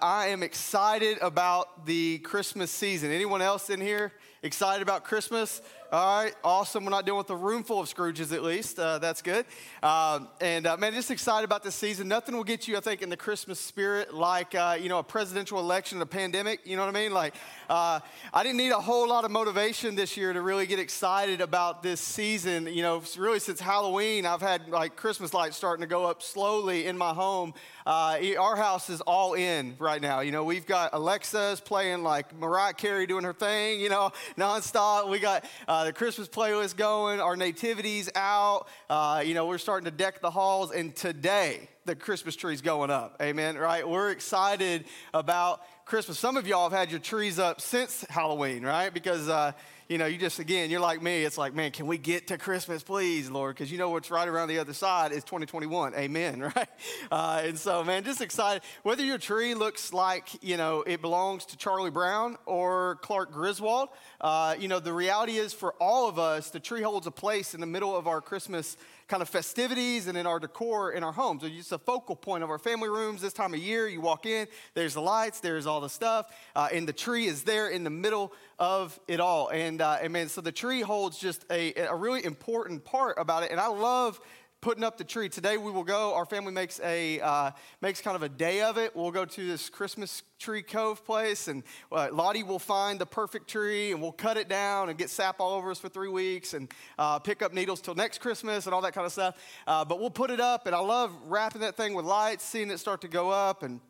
I am excited about the Christmas season. Anyone else in here excited about Christmas? All right, awesome. We're not dealing with a room full of Scrooges, at least. Uh, that's good. Um, and uh, man, just excited about this season. Nothing will get you, I think, in the Christmas spirit like uh, you know a presidential election, a pandemic. You know what I mean? Like, uh, I didn't need a whole lot of motivation this year to really get excited about this season. You know, really since Halloween, I've had like Christmas lights starting to go up slowly in my home. Uh, our house is all in right now. You know, we've got Alexa's playing like Mariah Carey doing her thing. You know, nonstop. We got uh, the Christmas playlist going, our nativities out. Uh, you know, we're starting to deck the halls, and today the Christmas tree's going up. Amen. Right? We're excited about Christmas. Some of y'all have had your trees up since Halloween, right? Because uh, you know, you just, again, you're like me. It's like, man, can we get to Christmas, please, Lord? Because you know what's right around the other side is 2021. Amen, right? Uh, and so, man, just excited. Whether your tree looks like, you know, it belongs to Charlie Brown or Clark Griswold, uh, you know, the reality is for all of us, the tree holds a place in the middle of our Christmas kind of festivities and in our decor in our homes. It's a focal point of our family rooms this time of year. You walk in, there's the lights, there's all the stuff, uh, and the tree is there in the middle of it all. And, uh, and man, so the tree holds just a, a really important part about it. And I love putting up the tree. Today we will go. Our family makes a uh, makes kind of a day of it. We'll go to this Christmas tree cove place, and uh, Lottie will find the perfect tree, and we'll cut it down and get sap all over us for three weeks, and uh, pick up needles till next Christmas and all that kind of stuff. Uh, but we'll put it up, and I love wrapping that thing with lights, seeing it start to go up, and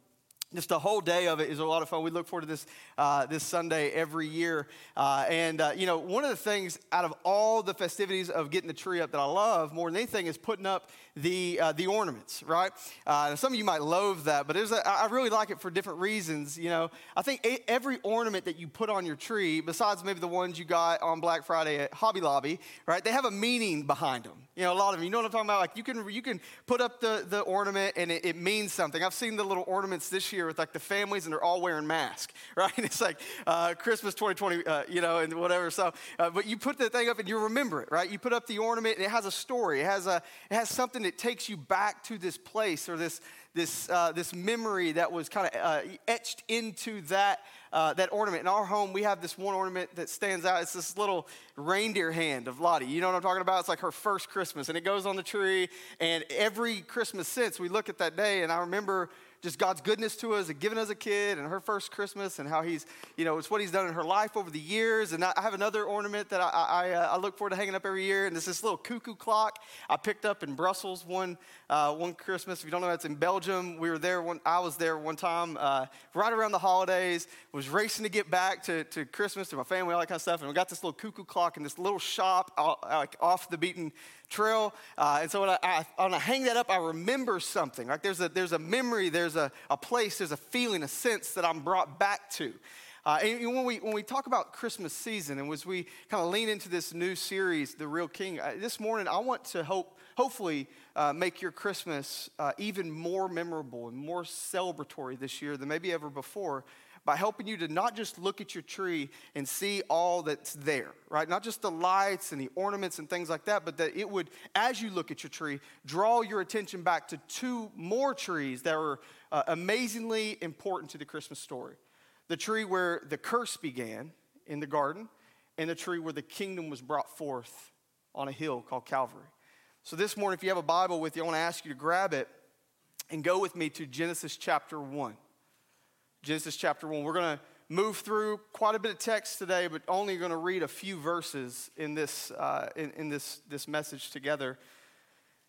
just a whole day of it is a lot of fun. We look forward to this uh, this Sunday every year. Uh, and uh, you know, one of the things out of all the festivities of getting the tree up that I love more than anything is putting up the uh, the ornaments. Right? Uh, some of you might loathe that, but a, I really like it for different reasons. You know, I think every ornament that you put on your tree, besides maybe the ones you got on Black Friday at Hobby Lobby, right? They have a meaning behind them. You know, a lot of them. You know what I'm talking about? Like you can you can put up the the ornament and it, it means something. I've seen the little ornaments this year year with like the families and they're all wearing masks, right? It's like uh, Christmas 2020, uh, you know, and whatever. So, uh, but you put the thing up and you remember it, right? You put up the ornament and it has a story. It has a, it has something that takes you back to this place or this, this, uh, this memory that was kind of uh, etched into that, uh, that ornament. In our home, we have this one ornament that stands out. It's this little reindeer hand of Lottie. You know what I'm talking about? It's like her first Christmas, and it goes on the tree. And every Christmas since, we look at that day, and I remember just God's goodness to us and giving us a kid and her first Christmas and how he's, you know, it's what he's done in her life over the years. And I have another ornament that I, I, uh, I look forward to hanging up every year. And it's this little cuckoo clock I picked up in Brussels one, uh, one Christmas. If you don't know, it's in Belgium. We were there one, I was there one time uh, right around the holidays, was racing to get back to, to Christmas to my family, all that kind of stuff. And we got this little cuckoo clock in this little shop uh, like off the beaten trail. Uh, and so when I, I, when I hang that up, I remember something. Right? There's a, there's a memory, there's a, a place, there's a feeling, a sense that I'm brought back to. Uh, and when we, when we talk about Christmas season and as we kind of lean into this new series, The Real King, uh, this morning I want to hope, hopefully uh, make your Christmas uh, even more memorable and more celebratory this year than maybe ever before by helping you to not just look at your tree and see all that's there, right? Not just the lights and the ornaments and things like that, but that it would, as you look at your tree, draw your attention back to two more trees that are uh, amazingly important to the Christmas story the tree where the curse began in the garden, and the tree where the kingdom was brought forth on a hill called Calvary. So, this morning, if you have a Bible with you, I want to ask you to grab it and go with me to Genesis chapter 1. Genesis chapter 1. We're going to move through quite a bit of text today, but only going to read a few verses in this, uh, in, in, this, this message together.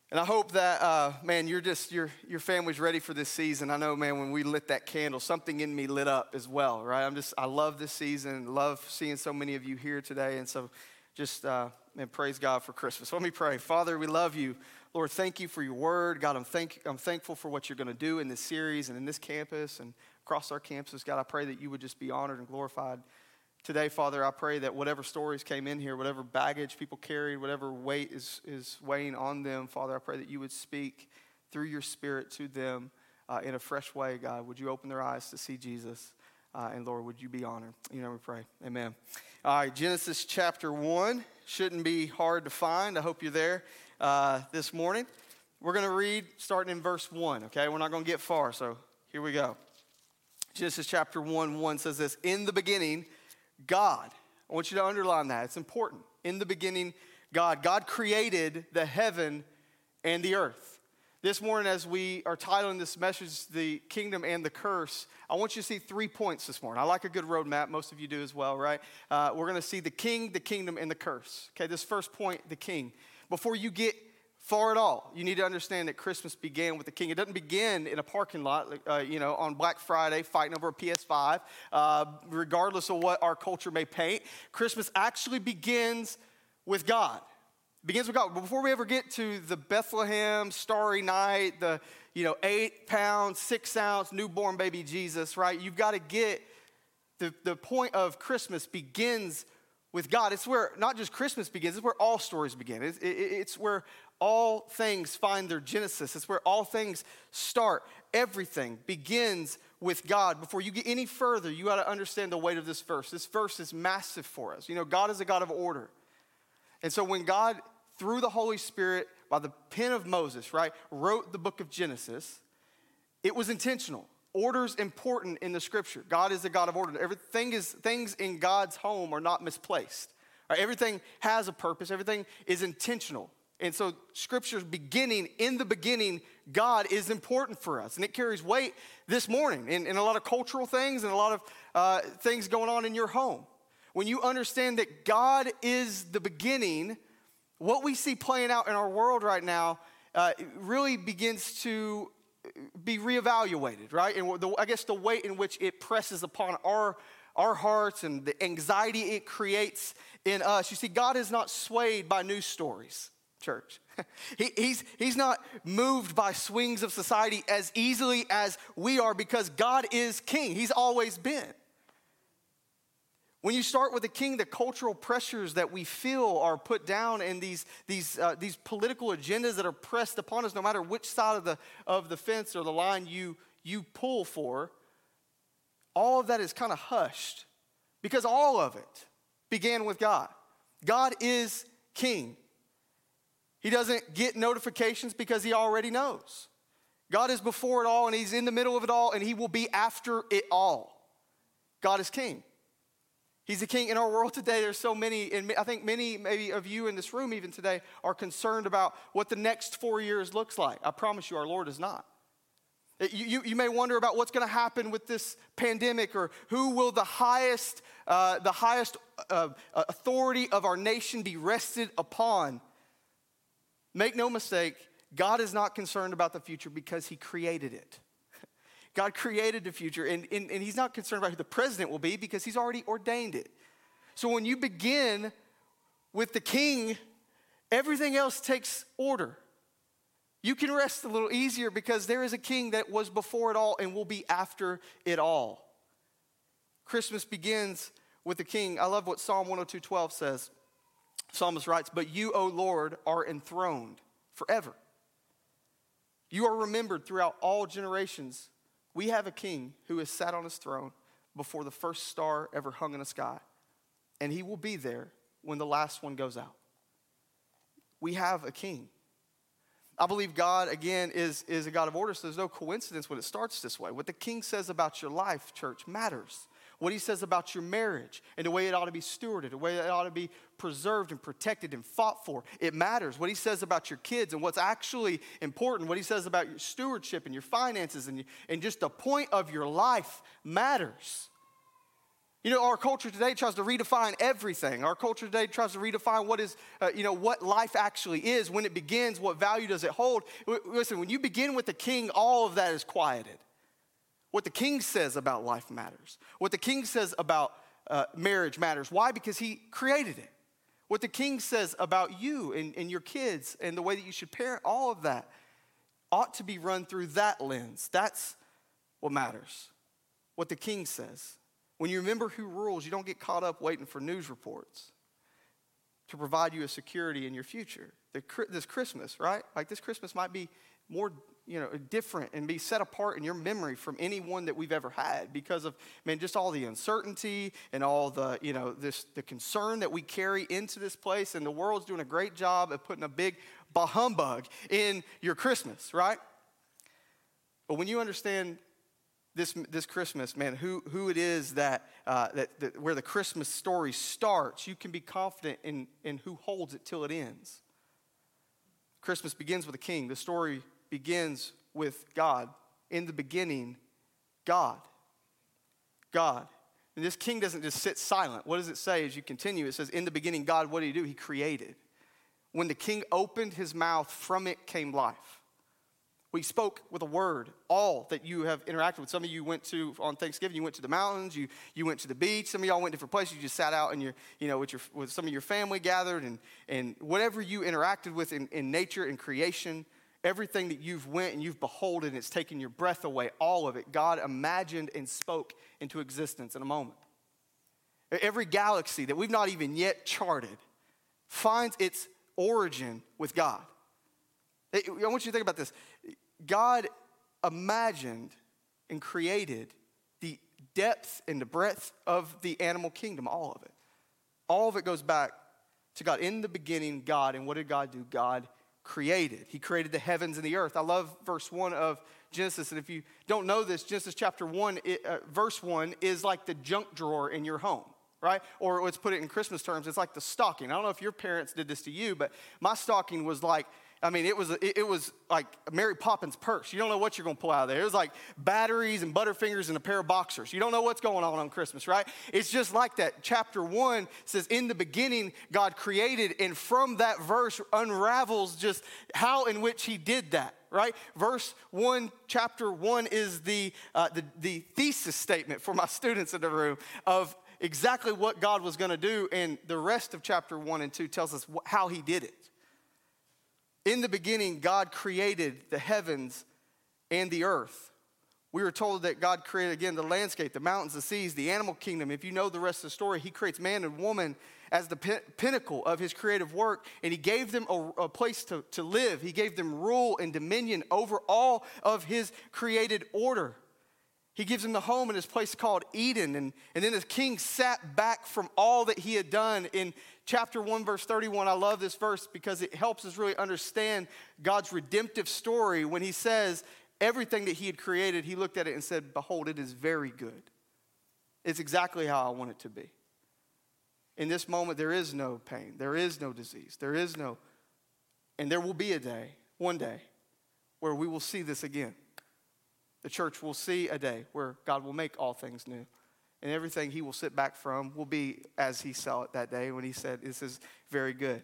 And I hope that, uh, man, you're just, your, your family's ready for this season. I know, man, when we lit that candle, something in me lit up as well, right? I'm just, I love this season, love seeing so many of you here today. And so just, uh, man, praise God for Christmas. Let me pray. Father, we love you. Lord, thank you for your word. God, I'm, thank, I'm thankful for what you're going to do in this series and in this campus and across our campuses. God, I pray that you would just be honored and glorified. Today, Father, I pray that whatever stories came in here, whatever baggage people carried, whatever weight is, is weighing on them, Father, I pray that you would speak through your Spirit to them uh, in a fresh way, God. Would you open their eyes to see Jesus? Uh, and Lord, would you be honored? You know, we pray. Amen. All right, Genesis chapter 1 shouldn't be hard to find. I hope you're there uh, this morning. We're going to read starting in verse 1, okay? We're not going to get far, so here we go. Genesis chapter 1 1 says this In the beginning, God. I want you to underline that. It's important. In the beginning, God. God created the heaven and the earth. This morning, as we are titling this message, The Kingdom and the Curse, I want you to see three points this morning. I like a good roadmap. Most of you do as well, right? Uh, we're going to see the king, the kingdom, and the curse. Okay, this first point, the king. Before you get far at all. You need to understand that Christmas began with the king. It doesn't begin in a parking lot, uh, you know, on Black Friday fighting over a PS5, uh, regardless of what our culture may paint. Christmas actually begins with God. Begins with God. Before we ever get to the Bethlehem starry night, the you know eight pound, six ounce newborn baby Jesus, right? You've got to get the, the point of Christmas begins with God. It's where not just Christmas begins, it's where all stories begin. It's, it, it's where all things find their genesis. It's where all things start. Everything begins with God. Before you get any further, you got to understand the weight of this verse. This verse is massive for us. You know, God is a God of order. And so when God, through the Holy Spirit, by the pen of Moses, right, wrote the book of Genesis, it was intentional. Order's important in the scripture. God is a God of order. Everything is things in God's home are not misplaced. Right? Everything has a purpose. Everything is intentional. And so scripture's beginning, in the beginning, God is important for us. And it carries weight this morning in, in a lot of cultural things and a lot of uh, things going on in your home. When you understand that God is the beginning, what we see playing out in our world right now uh, really begins to be reevaluated, right? And the, I guess the way in which it presses upon our, our hearts and the anxiety it creates in us. You see, God is not swayed by news stories, church. he, he's, he's not moved by swings of society as easily as we are because God is king. He's always been. When you start with the king, the cultural pressures that we feel are put down and these, these, uh, these political agendas that are pressed upon us, no matter which side of the, of the fence or the line you, you pull for, all of that is kind of hushed because all of it began with God. God is king. He doesn't get notifications because he already knows. God is before it all and he's in the middle of it all and he will be after it all. God is king. He's the king. In our world today, there's so many, and I think many, maybe of you in this room even today, are concerned about what the next four years looks like. I promise you, our Lord is not. You, you, you may wonder about what's going to happen with this pandemic or who will the highest, uh, the highest uh, authority of our nation be rested upon. Make no mistake, God is not concerned about the future because he created it. God created the future, and, and, and He's not concerned about who the president will be because He's already ordained it. So when you begin with the king, everything else takes order. You can rest a little easier because there is a king that was before it all and will be after it all. Christmas begins with the king. I love what Psalm 102:12 says. Psalmist writes, "But you, O Lord, are enthroned forever. You are remembered throughout all generations. We have a king who has sat on his throne before the first star ever hung in the sky, and he will be there when the last one goes out. We have a king. I believe God, again, is, is a God of order, so there's no coincidence when it starts this way. What the king says about your life, church, matters what he says about your marriage and the way it ought to be stewarded, the way it ought to be preserved and protected and fought for. It matters. What he says about your kids and what's actually important, what he says about your stewardship and your finances and, and just the point of your life matters. You know, our culture today tries to redefine everything. Our culture today tries to redefine what is, uh, you know, what life actually is, when it begins, what value does it hold. Listen, when you begin with the king, all of that is quieted. What the king says about life matters. What the king says about uh, marriage matters. Why? Because he created it. What the king says about you and, and your kids and the way that you should parent, all of that ought to be run through that lens. That's what matters. What the king says. When you remember who rules, you don't get caught up waiting for news reports to provide you a security in your future. The, this Christmas, right? Like this Christmas might be more you know, different and be set apart in your memory from anyone that we've ever had because of, man, just all the uncertainty and all the, you know, this, the concern that we carry into this place. And the world's doing a great job of putting a big bah humbug in your Christmas, right? But when you understand this, this Christmas, man, who, who it is that, uh, that, that, where the Christmas story starts, you can be confident in, in who holds it till it ends. Christmas begins with a king. The story begins with God. In the beginning, God. God. And this king doesn't just sit silent. What does it say as you continue? It says, In the beginning, God, what did he do? He created. When the king opened his mouth, from it came life. We spoke with a word, all that you have interacted with. Some of you went to, on Thanksgiving, you went to the mountains, you, you went to the beach. Some of y'all went different places. You just sat out and your, you know, with, your, with some of your family gathered and, and whatever you interacted with in, in nature and creation, everything that you've went and you've beholden, it's taken your breath away, all of it. God imagined and spoke into existence in a moment. Every galaxy that we've not even yet charted finds its origin with God. I want you to think about this. God imagined and created the depth and the breadth of the animal kingdom, all of it. All of it goes back to God. In the beginning, God, and what did God do? God created. He created the heavens and the earth. I love verse 1 of Genesis. And if you don't know this, Genesis chapter 1, it, uh, verse 1 is like the junk drawer in your home right? Or let's put it in Christmas terms, it's like the stocking. I don't know if your parents did this to you, but my stocking was like I mean, it was, it was like Mary Poppins' purse. You don't know what you're going to pull out of there. It was like batteries and Butterfingers and a pair of boxers. You don't know what's going on on Christmas, right? It's just like that. Chapter one says, In the beginning, God created, and from that verse unravels just how in which He did that right? Verse 1, chapter 1 is the, uh, the, the, thesis statement for my students in the room of exactly what God was going to do. And the rest of chapter 1 and 2 tells us how he did it. In the beginning, God created the heavens and the earth. We were told that God created again the landscape, the mountains, the seas, the animal kingdom. If you know the rest of the story, He creates man and woman as the pinnacle of His creative work, and He gave them a, a place to, to live. He gave them rule and dominion over all of His created order. He gives him the home in his place called Eden. And, and then the king sat back from all that he had done. In chapter 1, verse 31, I love this verse because it helps us really understand God's redemptive story when he says, everything that he had created, he looked at it and said, Behold, it is very good. It's exactly how I want it to be. In this moment, there is no pain, there is no disease, there is no, and there will be a day, one day, where we will see this again. The church will see a day where God will make all things new. And everything he will sit back from will be as he saw it that day when he said, This is very good.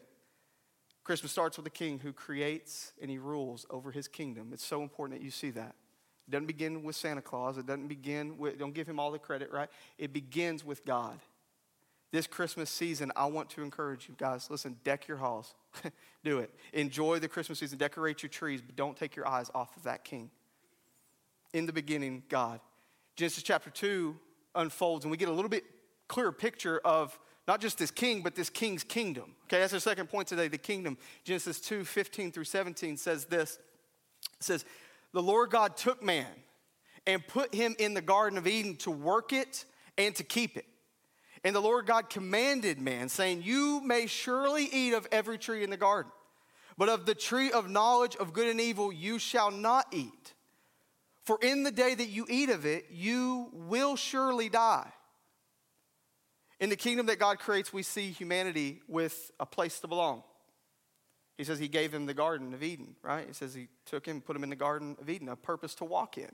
Christmas starts with a king who creates and he rules over his kingdom. It's so important that you see that. It doesn't begin with Santa Claus. It doesn't begin with, don't give him all the credit, right? It begins with God. This Christmas season, I want to encourage you guys listen, deck your halls. Do it. Enjoy the Christmas season. Decorate your trees, but don't take your eyes off of that king in the beginning, God. Genesis chapter 2 unfolds, and we get a little bit clearer picture of not just this king, but this king's kingdom. Okay, that's our second point today the kingdom. Genesis 2 15 through 17 says this it says, The Lord God took man and put him in the Garden of Eden to work it and to keep it. And the Lord God commanded man, saying, You may surely eat of every tree in the garden, but of the tree of knowledge of good and evil you shall not eat. For in the day that you eat of it, you will surely die. In the kingdom that God creates, we see humanity with a place to belong. He says he gave him the Garden of Eden, right? He says he took him, put him in the Garden of Eden, a purpose to walk in.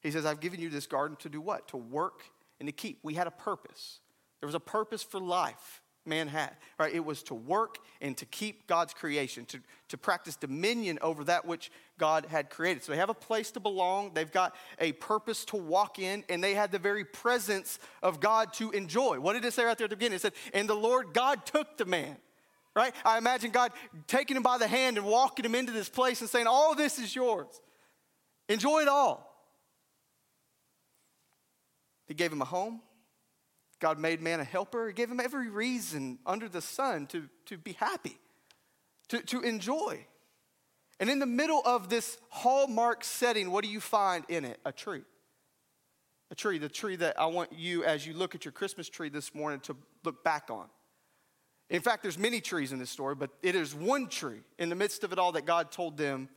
He says, I've given you this garden to do what? To work and to keep. We had a purpose. There was a purpose for life man had. Right? It was to work and to keep God's creation, to, to practice dominion over that which God had created. So they have a place to belong, they've got a purpose to walk in, and they had the very presence of God to enjoy. What did it say right there at the beginning? It said, And the Lord God took the man. Right? I imagine God taking him by the hand and walking him into this place and saying, All this is yours. Enjoy it all. He gave him a home. God made man a helper. He gave him every reason under the sun to, to be happy, to, to enjoy. And in the middle of this hallmark setting, what do you find in it? A tree. A tree, the tree that I want you, as you look at your Christmas tree this morning, to look back on. In fact, there's many trees in this story, but it is one tree in the midst of it all that God told them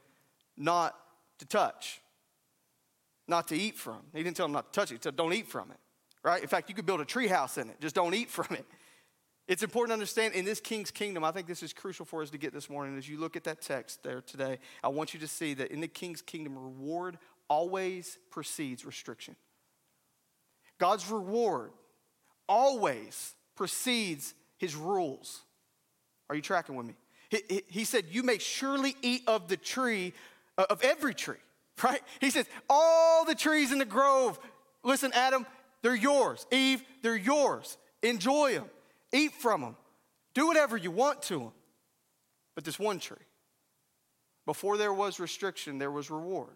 not to touch. not to eat from. He didn't tell them not to touch it, he said, don't eat from it, right? In fact, you could build a tree house in it, just don't eat from it. It's important to understand in this king's kingdom, I think this is crucial for us to get this morning. As you look at that text there today, I want you to see that in the king's kingdom, reward always precedes restriction. God's reward always precedes his rules. Are you tracking with me? He, he, he, said, You may surely eat of the tree, uh, of every tree, right? He says, All the trees in the grove, listen, Adam, they're yours. Eve, they're yours. Enjoy them, eat from them, do whatever you want to them. But this one tree, before there was restriction, there was reward.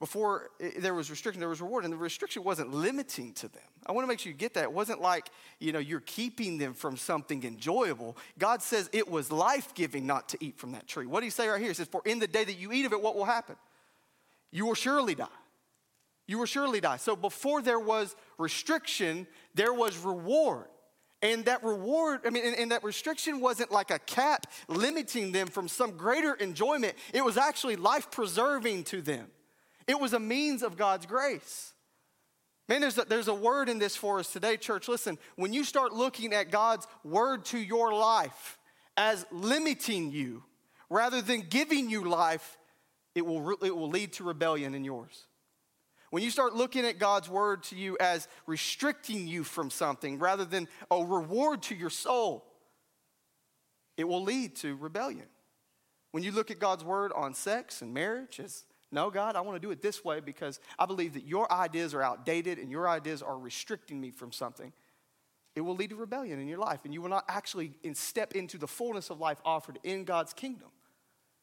Before eh, eh, there was restriction, there was reward, and the restriction wasn't limiting to them. I want to make sure you get that. It wasn't like, you know, you're keeping them from something enjoyable. God says it was life-giving not to eat from that tree. What do he say right here? He says, For in the day that you eat of it, what will happen? You will surely die. You will surely die. So before there was restriction, there was reward. And that reward, I mean, and, and, that restriction wasn't like a cap limiting them from some greater enjoyment. It was actually life preserving to them. It was a means of God's grace. Man, there's a, there's a word in this for us today, church. Listen, when you start looking at God's word to your life as limiting you rather than giving you life, it will, it will lead to rebellion in yours. When you start looking at God's word to you as restricting you from something rather than a reward to your soul, it will lead to rebellion. When you look at God's word on sex and marriage as no, God, I want to do it this way because I believe that your ideas are outdated and your ideas are restricting me from something. It will lead to rebellion in your life, and you will not actually step into the fullness of life offered in God's kingdom.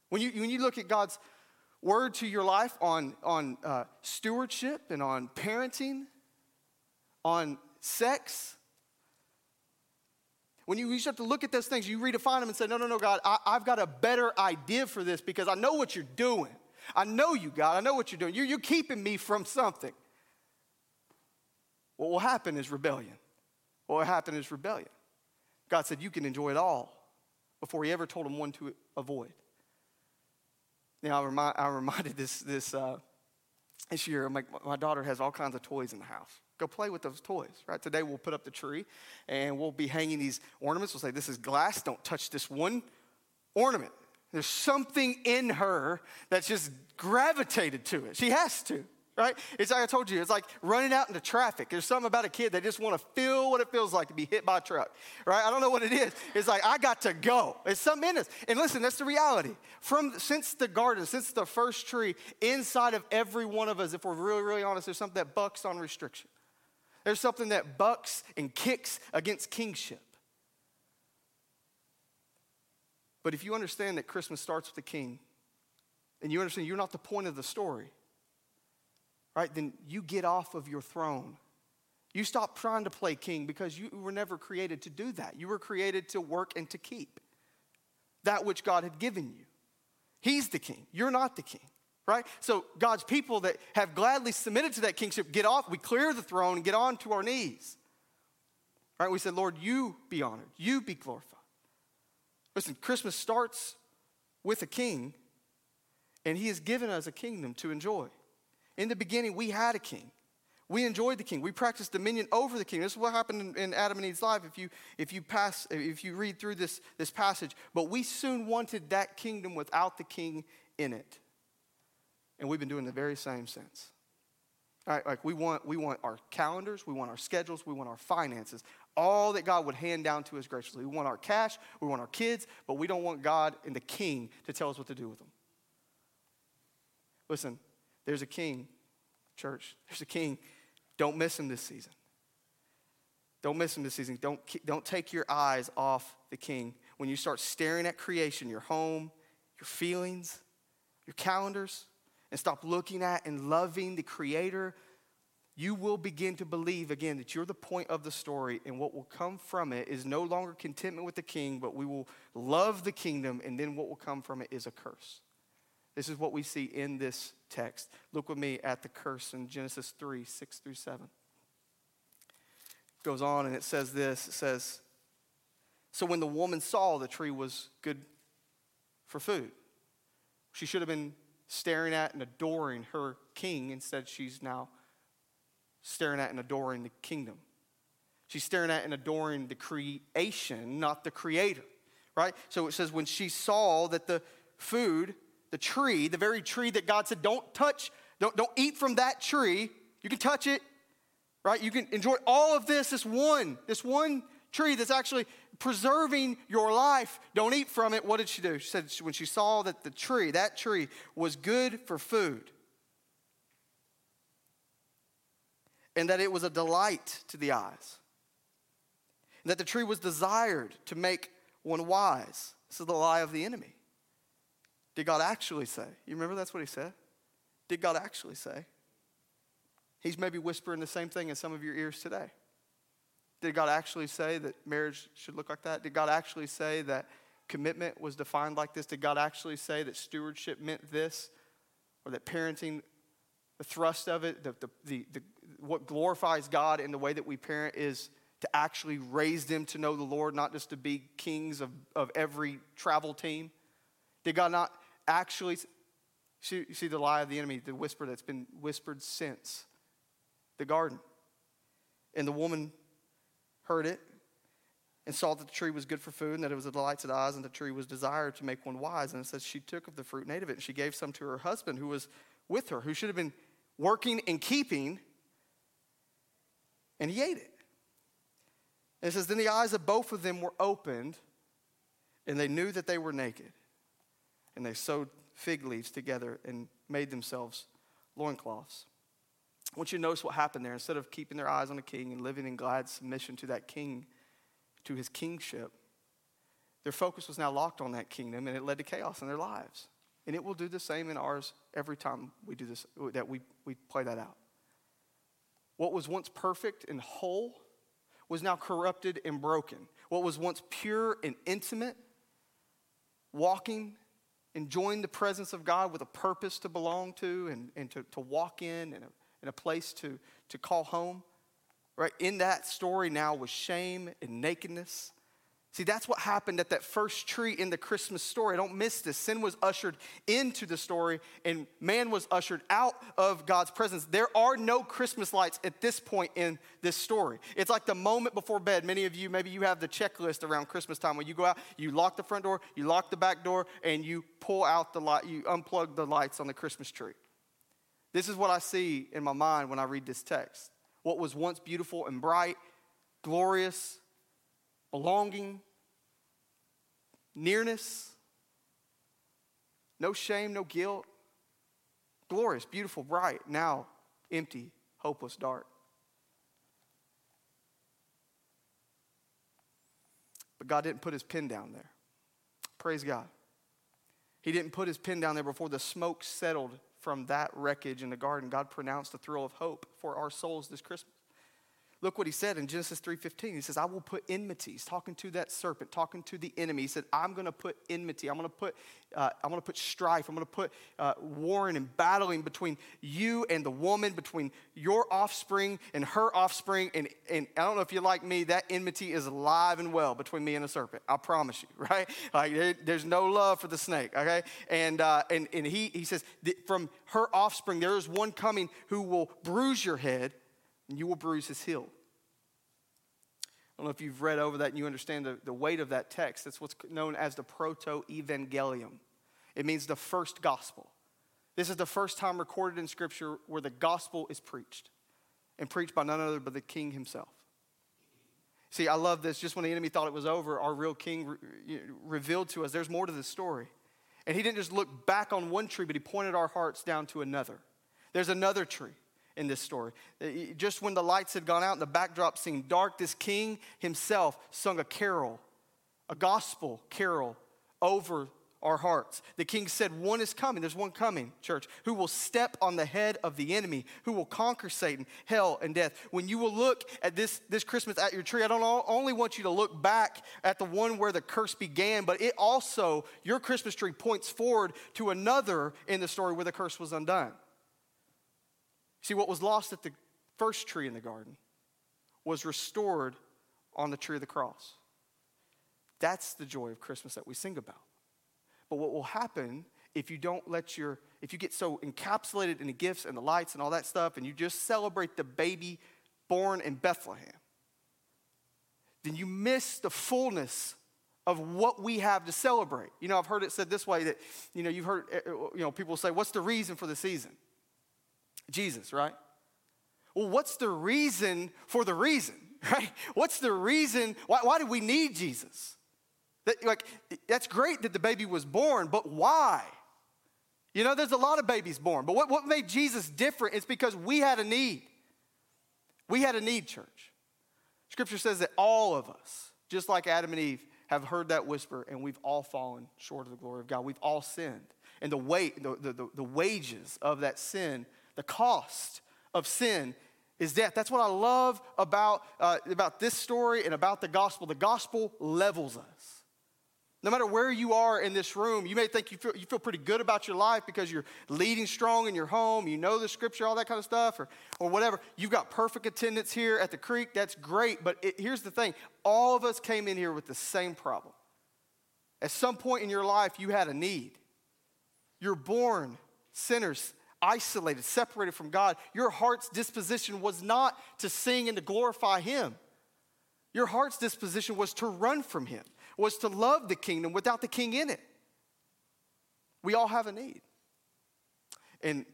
When you, when you look at God's word to your life on, on uh, stewardship and on parenting, on sex, when you, you start to look at those things, you redefine them and say, No, no, no, God, I, I've got a better idea for this because I know what you're doing. I know you, God. I know what you're doing. You're, you're keeping me from something. What will happen is rebellion. What will happen is rebellion. God said, You can enjoy it all before He ever told him one to avoid. Now, I, remind, I reminded this, this, uh, this year, my daughter has all kinds of toys in the house. Go play with those toys, right? Today we'll put up the tree and we'll be hanging these ornaments. We'll say, This is glass. Don't touch this one ornament. There's something in her that's just gravitated to it. She has to, right? It's like I told you, it's like running out into traffic. There's something about a kid that just want to feel what it feels like to be hit by a truck, right? I don't know what it is. It's like, I got to go. It's something in us. And listen, that's the reality. From since the garden, since the first tree, inside of every one of us, if we're really, really honest, there's something that bucks on restriction. There's something that bucks and kicks against kingship. But if you understand that Christmas starts with the king, and you understand you're not the point of the story, right, then you get off of your throne. You stop trying to play king because you were never created to do that. You were created to work and to keep that which God had given you. He's the king, you're not the king. Right? So God's people that have gladly submitted to that kingship get off, we clear the throne and get on to our knees. Right? We said, Lord, you be honored, you be glorified. Listen, Christmas starts with a king, and he has given us a kingdom to enjoy. In the beginning, we had a king. We enjoyed the king. We practiced dominion over the king. This is what happened in, in, Adam and Eve's life if you, if you pass, if you read through this, this passage. But we soon wanted that kingdom without the king in it. And we've been doing the very same since. All right, like we want, we want our calendars, we want our schedules, we want our finances, all that God would hand down to us graciously. We want our cash, we want our kids, but we don't want God and the king to tell us what to do with them. Listen, there's a king, church. There's a king. Don't miss him this season. Don't miss him this season. Don't, don't take your eyes off the king. When you start staring at creation, your home, your feelings, your calendars, and stop looking at and loving the creator you will begin to believe again that you're the point of the story, and what will come from it is no longer contentment with the king, but we will love the kingdom, and then what will come from it is a curse. This is what we see in this text. Look with me at the curse in Genesis 3 6 through 7. It goes on and it says this it says, So when the woman saw the tree was good for food, she should have been staring at and adoring her king. Instead, she's now staring at and adoring the kingdom. She's staring at and adoring the creation, not the creator, right? So it says, when she saw that the food, the tree, the very tree that God said, don't touch, don't, don't eat from that tree. You can touch it, right? You can enjoy all of this, this one, this one tree that's actually preserving your life. Don't eat from it. What did she do? She said when she saw that the tree, that tree, was good for food, and that it was a delight to the eyes, and that the tree was desired to make one wise. This is the lie of the enemy. Did God actually say? You remember that's what he said? Did God actually say? He's maybe whispering the same thing in some of your ears today. Did God actually say that marriage should look like that? Did God actually say that commitment was defined like this? Did God actually say that stewardship meant this? Or that parenting, the thrust of it, the, the, the, the, what glorifies God in the way that we parent is to actually raise them to know the Lord, not just to be kings of, of every travel team? Did God not actually see, see the lie of the enemy, the whisper that's been whispered since the garden? And the woman heard it and saw that the tree was good for food and that it was a delight to the eyes and the tree was desired to make one wise. And it says she took of the fruit and ate of it and she gave some to her husband who was with her, who should have been working and keeping, and he ate it. And it says, Then the eyes of both of them were opened, and they knew that they were naked. And they sewed fig leaves together and made themselves loincloths. I want you to notice what happened there. Instead of keeping their eyes on the king and living in glad submission to that king, to his kingship, their focus was now locked on that kingdom and it led to chaos in their lives. And it will do the same in ours every time we do this, that we, we play that out. What was once perfect and whole was now corrupted and broken. What was once pure and intimate, walking, enjoying the presence of God with a purpose to belong to and, and to, to walk in and a and a place to, to call home. Right? In that story now was shame and nakedness. See, that's what happened at that first tree in the Christmas story. I don't miss this. Sin was ushered into the story, and man was ushered out of God's presence. There are no Christmas lights at this point in this story. It's like the moment before bed. Many of you, maybe you have the checklist around Christmas time when you go out, you lock the front door, you lock the back door, and you pull out the light, you unplug the lights on the Christmas tree. This is what I see in my mind when I read this text. What was once beautiful and bright, glorious, belonging, nearness, no shame, no guilt, glorious, beautiful, bright, now empty, hopeless, dark. But God didn't put his pin down there. Praise God. He didn't put his pin down there before the smoke settled from that wreckage in the garden, God pronounced a thrill of hope for our souls this Christmas. Look what he said in Genesis 3:15. He says, "I will put enmities." Talking to that serpent, talking to the enemy. He said, "I'm going to put enmity. I'm going to put, uh, I'm going to put strife. I'm going to put uh, warring and battling between you and the woman, between your offspring and her offspring. And, and I don't know if you're like me. That enmity is alive and well between me and the serpent. I promise you, right? Like there, there's no love for the snake. Okay, and uh, and and he he says, from her offspring there is one coming who will bruise your head and you will bruise his heel. I don't know if you've read over that and you understand the, the weight of that text. That's what's known as the proto evangelium. It means the first gospel. This is the first time recorded in Scripture where the gospel is preached and preached by none other but the king himself. See, I love this. Just when the enemy thought it was over, our real king re- revealed to us there's more to this story. And he didn't just look back on one tree, but he pointed our hearts down to another. There's another tree in this story. Uh, just when the lights had gone out and the backdrop seemed dark, this king himself sung a carol, a gospel carol over our hearts. The king said, One is coming, there's one coming, church, who will step on the head of the enemy, who will conquer Satan, hell, and death. When you will look at this, this Christmas at your tree, I don't only want you to look back at the one where the curse began, but it also, your Christmas tree points forward to another in the story where the curse was undone. See, what was lost at the first tree in the garden was restored on the tree of the cross. That's the joy of Christmas that we sing about. But what will happen if you don't let your, if you get so encapsulated in the gifts and the lights and all that stuff, and you just celebrate the baby born in Bethlehem, then you miss the fullness of what we have to celebrate. You know, I've heard it said this way that, you know, you've heard, eh, eh, you know, people say, what's the reason for the season? Jesus, right? Well, what's the reason for the reason, right? What's the reason? Why, why do we need Jesus? That, like, that's great that the baby was born, but why? You know, there's a lot of babies born, but what, what made Jesus different is because we had a need. We had a need, church. Scripture says that all of us, just like Adam and Eve, have heard that whisper, and we've all fallen short of the glory of God. We've all sinned. And the weight, the, the, the wages of that sin, the cost of sin is death. That's what I love about, uh, about this story and about the gospel. The gospel levels us. No matter where you are in this room, you may think you feel, you feel pretty good about your life because you're leading strong in your home, you know the scripture, all that kind of stuff, or, or whatever. You've got perfect attendance here at the creek, that's great. But it, here's the thing all of us came in here with the same problem. At some point in your life, you had a need. You're born sinners, isolated, separated from God. Your heart's disposition was not to sing and to glorify Him, your heart's disposition was to run from Him was to love the kingdom without the king in it. We all have a need. And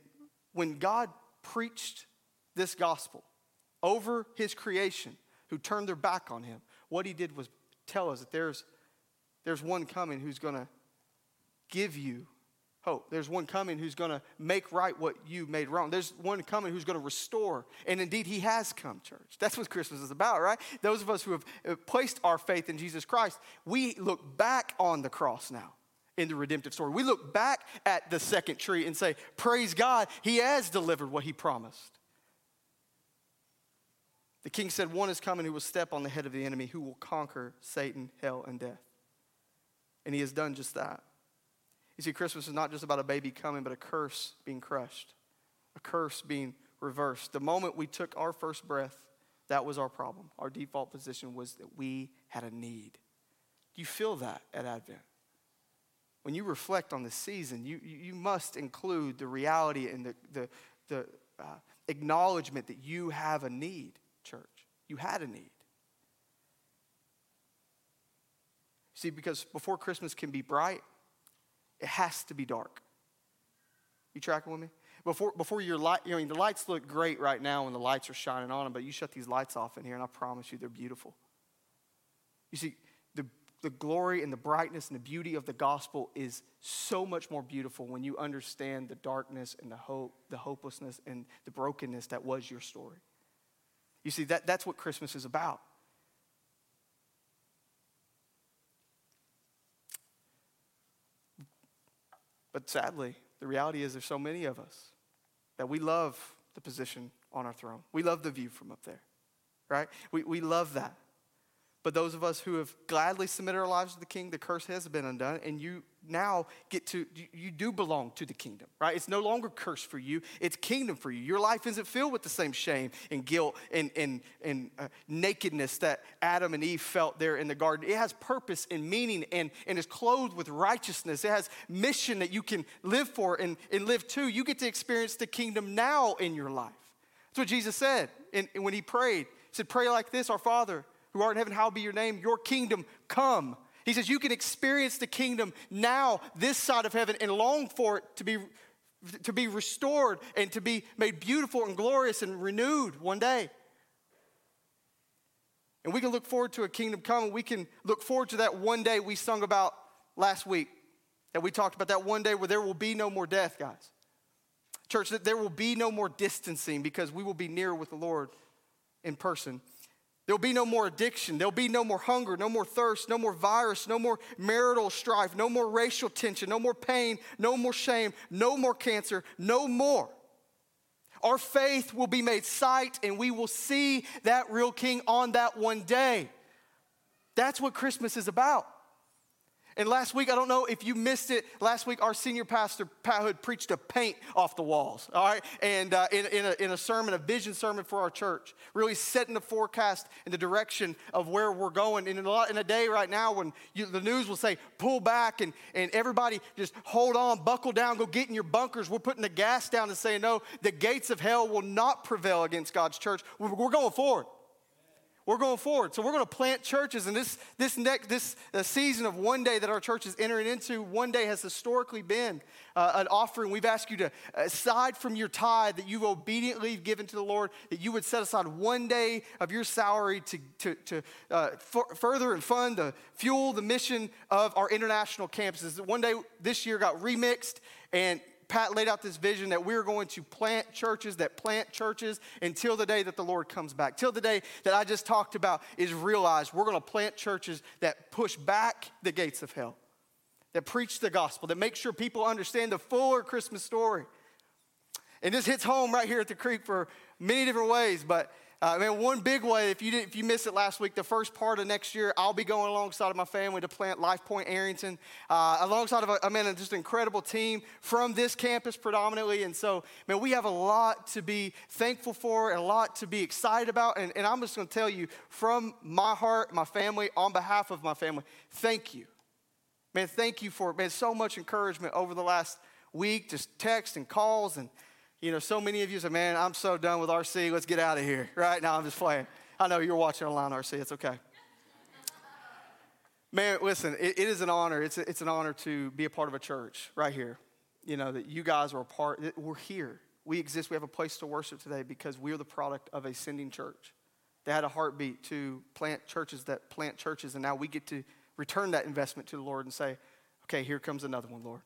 when God preached this gospel over his creation who turned their back on him, what he did was tell us that there's, there's one coming who's going to give you hope. There's one coming who's going to make right what you made wrong. There's one coming who's going to restore. And indeed, he has come, church. That's what Christmas is about, right? Those of us who have uh, placed our faith in Jesus Christ, we look back on the cross now in the redemptive story. We look back at the second tree and say, Praise God, he has delivered what he promised. The king said, One is coming who will step on the head of the enemy, who will conquer Satan, hell, and death. And he has done just that. You see, Christmas is not just about a baby coming, but a curse being crushed, a curse being reversed. The moment we took our first breath, that was our problem. Our default position was that we had a need. Do you feel that at Advent? When you reflect on the season, you, you must include the reality and the, the, the uh, acknowledgement that you have a need, church. You had a need. See, because before Christmas can be bright, it has to be dark. You tracking with me? Before, before your light, I mean, the lights look great right now when the lights are shining on them, but you shut these lights off in here, and I promise you they're beautiful. You see, the, the glory and the brightness and the beauty of the gospel is so much more beautiful when you understand the darkness and the hope, the hopelessness and the brokenness that was your story. You see, that, that's what Christmas is about. But sadly, the reality is there's so many of us that we love the position on our throne. We love the view from up there, right? We, we love that. But those of us who have gladly submitted our lives to the king, the curse has been undone, and you now get to, you do belong to the kingdom, right? It's no longer curse for you, it's kingdom for you. Your life isn't filled with the same shame and guilt and, and, and uh, nakedness that Adam and Eve felt there in the garden. It has purpose and meaning and, and is clothed with righteousness. It has mission that you can live for and, and live to. You get to experience the kingdom now in your life. That's what Jesus said in, when he prayed. He said, Pray like this, our Father who art in heaven, hallowed be your name, your kingdom come. He says you can experience the kingdom now, this side of heaven, and long for it to be, to be restored and to be made beautiful and glorious and renewed one day. And we can look forward to a kingdom coming. We can look forward to that one day we sung about last week, that we talked about that one day where there will be no more death, guys. Church, that there will be no more distancing because we will be near with the Lord in person. There'll be no more addiction. There'll be no more hunger, no more thirst, no more virus, no more marital strife, no more racial tension, no more pain, no more shame, no more cancer, no more. Our faith will be made sight and we will see that real king on that one day. That's what Christmas is about. And last week, I don't know if you missed it. Last week, our senior pastor, Pat Hood, preached a paint off the walls, all right? And uh, in, in, a, in a sermon, a vision sermon for our church, really setting the forecast in the direction of where we're going. And in a, lot, in a day right now when you, the news will say, pull back and, and everybody just hold on, buckle down, go get in your bunkers. We're putting the gas down and saying, no, the gates of hell will not prevail against God's church. We're going forward. We're going forward. So we're going to plant churches. And this, this, next, this uh, season of one day that our church is entering into, one day has historically been uh, an offering. We've asked you to, aside from your tithe that you've obediently given to the Lord, that you would set aside one day of your salary to, to, to uh, further and fund, the fuel the mission of our international campuses. One day this year got remixed and Pat laid out this vision that we're going to plant churches that plant churches until the day that the Lord comes back. Till the day that I just talked about is realized. We're going to plant churches that push back the gates of hell, that preach the gospel, that make sure people understand the fuller Christmas story. And this hits home right here at the creek for many different ways, but uh, man, one big way, if you, did, if you missed it last week, the first part of next year, I'll be going alongside of my family to plant Life Point Arrington, uh, alongside of, a, I mean, just an incredible team from this campus predominantly. And so, man, we have a lot to be thankful for and a lot to be excited about. And, and I'm just going to tell you from my heart, my family, on behalf of my family, thank you. Man, thank you for, man, so much encouragement over the last week, just text and calls and you know, so many of you say, man, I'm so done with RC. Let's get out of here. Right now, I'm just playing. I know you're watching online, RC. It's okay. Man, listen, it, it is an honor. It's, a, it's an honor to be a part of a church right here. You know, that you guys are a part, we're here. We exist. We have a place to worship today because we're the product of a sending church. They had a heartbeat to plant churches that plant churches, and now we get to return that investment to the Lord and say, okay, here comes another one, Lord.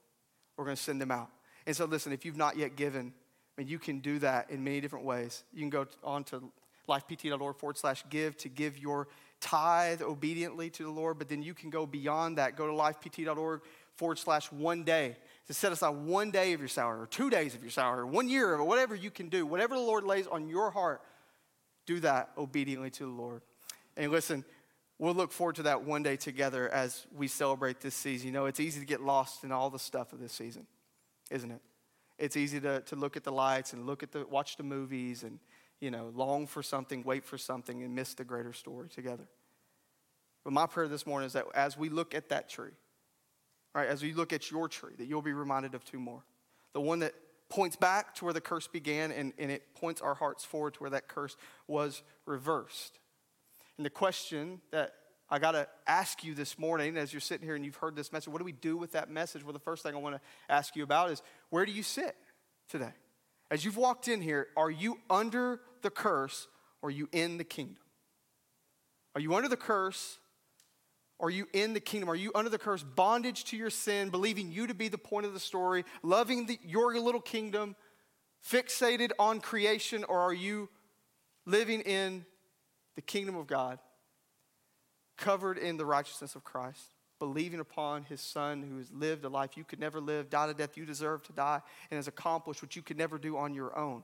We're going to send them out. And so, listen, if you've not yet given, and you can do that in many different ways. You can go on to lifept.org forward slash give to give your tithe obediently to the Lord, but then you can go beyond that. Go to lifept.org forward slash one day to set aside one day of your salary or two days of your salary or one year or whatever you can do. Whatever the Lord lays on your heart, do that obediently to the Lord. And listen, we'll look forward to that one day together as we celebrate this season. You know, it's easy to get lost in all the stuff of this season, isn't it? It's easy to, to look at the lights and look at the watch the movies and you know long for something wait for something and miss the greater story together. But my prayer this morning is that as we look at that tree right as we look at your tree that you'll be reminded of two more. The one that points back to where the curse began and, and it points our hearts forward to where that curse was reversed. And the question that I got to ask you this morning as you're sitting here and you've heard this message, what do we do with that message? Well, the first thing I want to ask you about is where do you sit today? As you've walked in here, are you under the curse or are you in the kingdom? Are you under the curse or are you in the kingdom? Are you under the curse, bondage to your sin, believing you to be the point of the story, loving the, your little kingdom, fixated on creation, or are you living in the kingdom of God? Covered in the righteousness of Christ, believing upon his son who has lived a life you could never live, died a death you deserve to die, and has accomplished what you could never do on your own.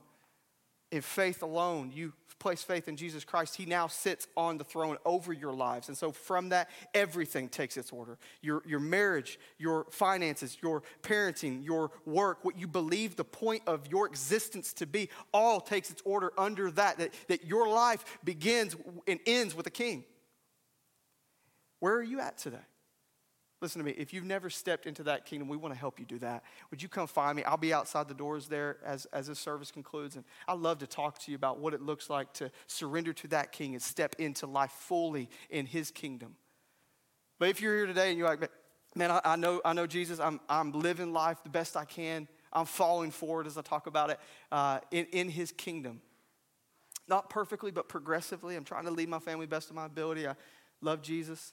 In faith alone, you place faith in Jesus Christ. He now sits on the throne over your lives. And so, from that, everything takes its order your, your marriage, your finances, your parenting, your work, what you believe the point of your existence to be, all takes its order under that, that, that your life begins and ends with a king. Where are you at today? Listen to me. If you've never stepped into that kingdom, we want to help you do that. Would you come find me? I'll be outside the doors there as, as this service concludes. And I'd love to talk to you about what it looks like to surrender to that king and step into life fully in his kingdom. But if you're here today and you're like, man, I, I know, I know Jesus, I'm, I'm living life the best I can, I'm falling forward as I talk about it uh, in, in his kingdom. Not perfectly, but progressively. I'm trying to lead my family best of my ability. I love Jesus,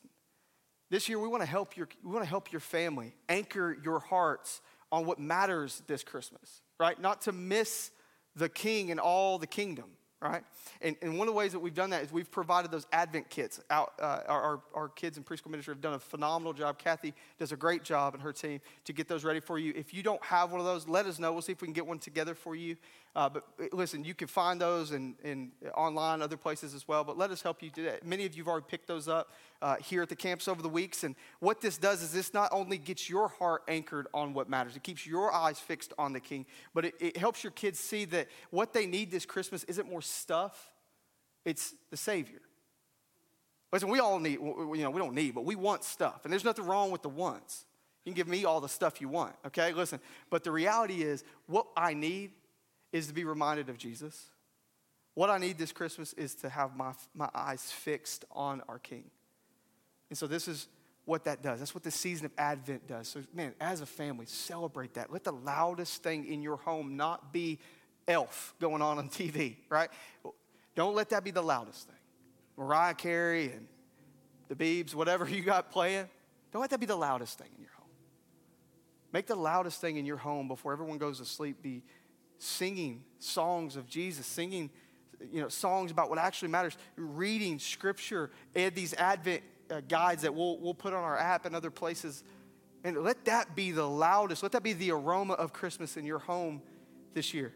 this year, we want to help your, we want to help your family anchor your hearts on what matters this Christmas, right? Not to miss the king and all the kingdom, right? And, and one of the ways that we've done that is we've provided those Advent kits. Out, uh, our, our kids in preschool ministry have done a phenomenal job. Kathy does a great job and her team to get those ready for you. If you don't have one of those, let us know. We'll see if we can get one together for you. Uh, but uh, listen, you can find those in, in online, other places as well. But let us help you do that. Many of you have already picked those up uh, here at the camps over the weeks. And what this does is this not only gets your heart anchored on what matters, it keeps your eyes fixed on the King, but it, it helps your kids see that what they need this Christmas isn't more stuff, it's the Savior. Listen, we all need, you know, we don't need, but we want stuff. And there's nothing wrong with the wants. You can give me all the stuff you want, okay? Listen, but the reality is, what I need is to be reminded of Jesus. What I need this Christmas is to have my, my eyes fixed on our King. And so this is what that does. That's what the season of Advent does. So, man, as a family, celebrate that. Let the loudest thing in your home not be Elf going on on TV, right? Don't let that be the loudest thing. Mariah Carey and the Beebs, whatever you got playing, don't let that be the loudest thing in your home. Make the loudest thing in your home before everyone goes to sleep be singing songs of Jesus, singing you know, songs about what actually matters, reading scripture, and these Advent uh, guides that we'll, we'll put on our app and other places. And let that be the loudest, let that be the aroma of Christmas in your home this year.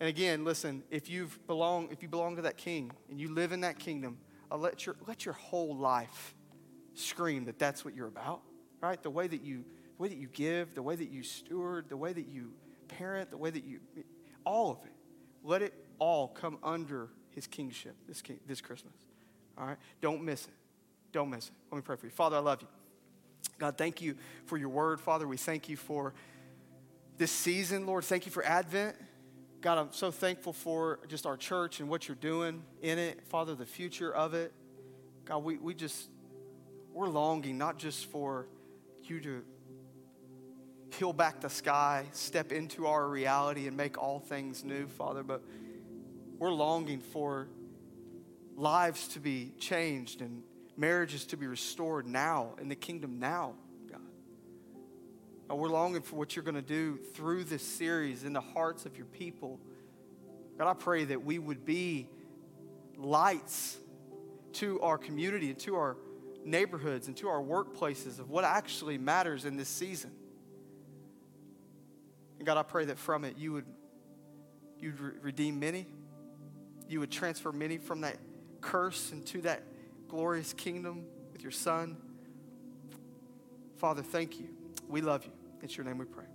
And again, listen, if you belong, if you belong to that king and you live in that kingdom, uh, let, your, let your whole life scream that that's what you're about, right? The way that you, the way that you give, the way that you steward, the way that you parent, the way that you, all of it, let it all come under his kingship this, king, this Christmas. All right? Don't miss it. Don't miss it. Let me pray for you. Father, I love you. God, thank you for your word. Father, we thank you for this season, Lord. Thank you for Advent. God, I'm so thankful for just our church and what you're doing in it. Father, the future of it. God, we, we just, we're longing not just for you to peel back the sky, step into our reality, and make all things new, Father. But we're longing for lives to be changed and marriages to be restored now in the kingdom now, God. And we're longing for what you're going to do through this series in the hearts of your people. God, I pray that we would be lights to our community and to our neighborhoods and to our workplaces of what actually matters in this season. And God, I pray that from it you would you'd re- redeem many. You would transfer many from that curse into that glorious kingdom with your son. Father, thank you. We love you. It's your name we pray.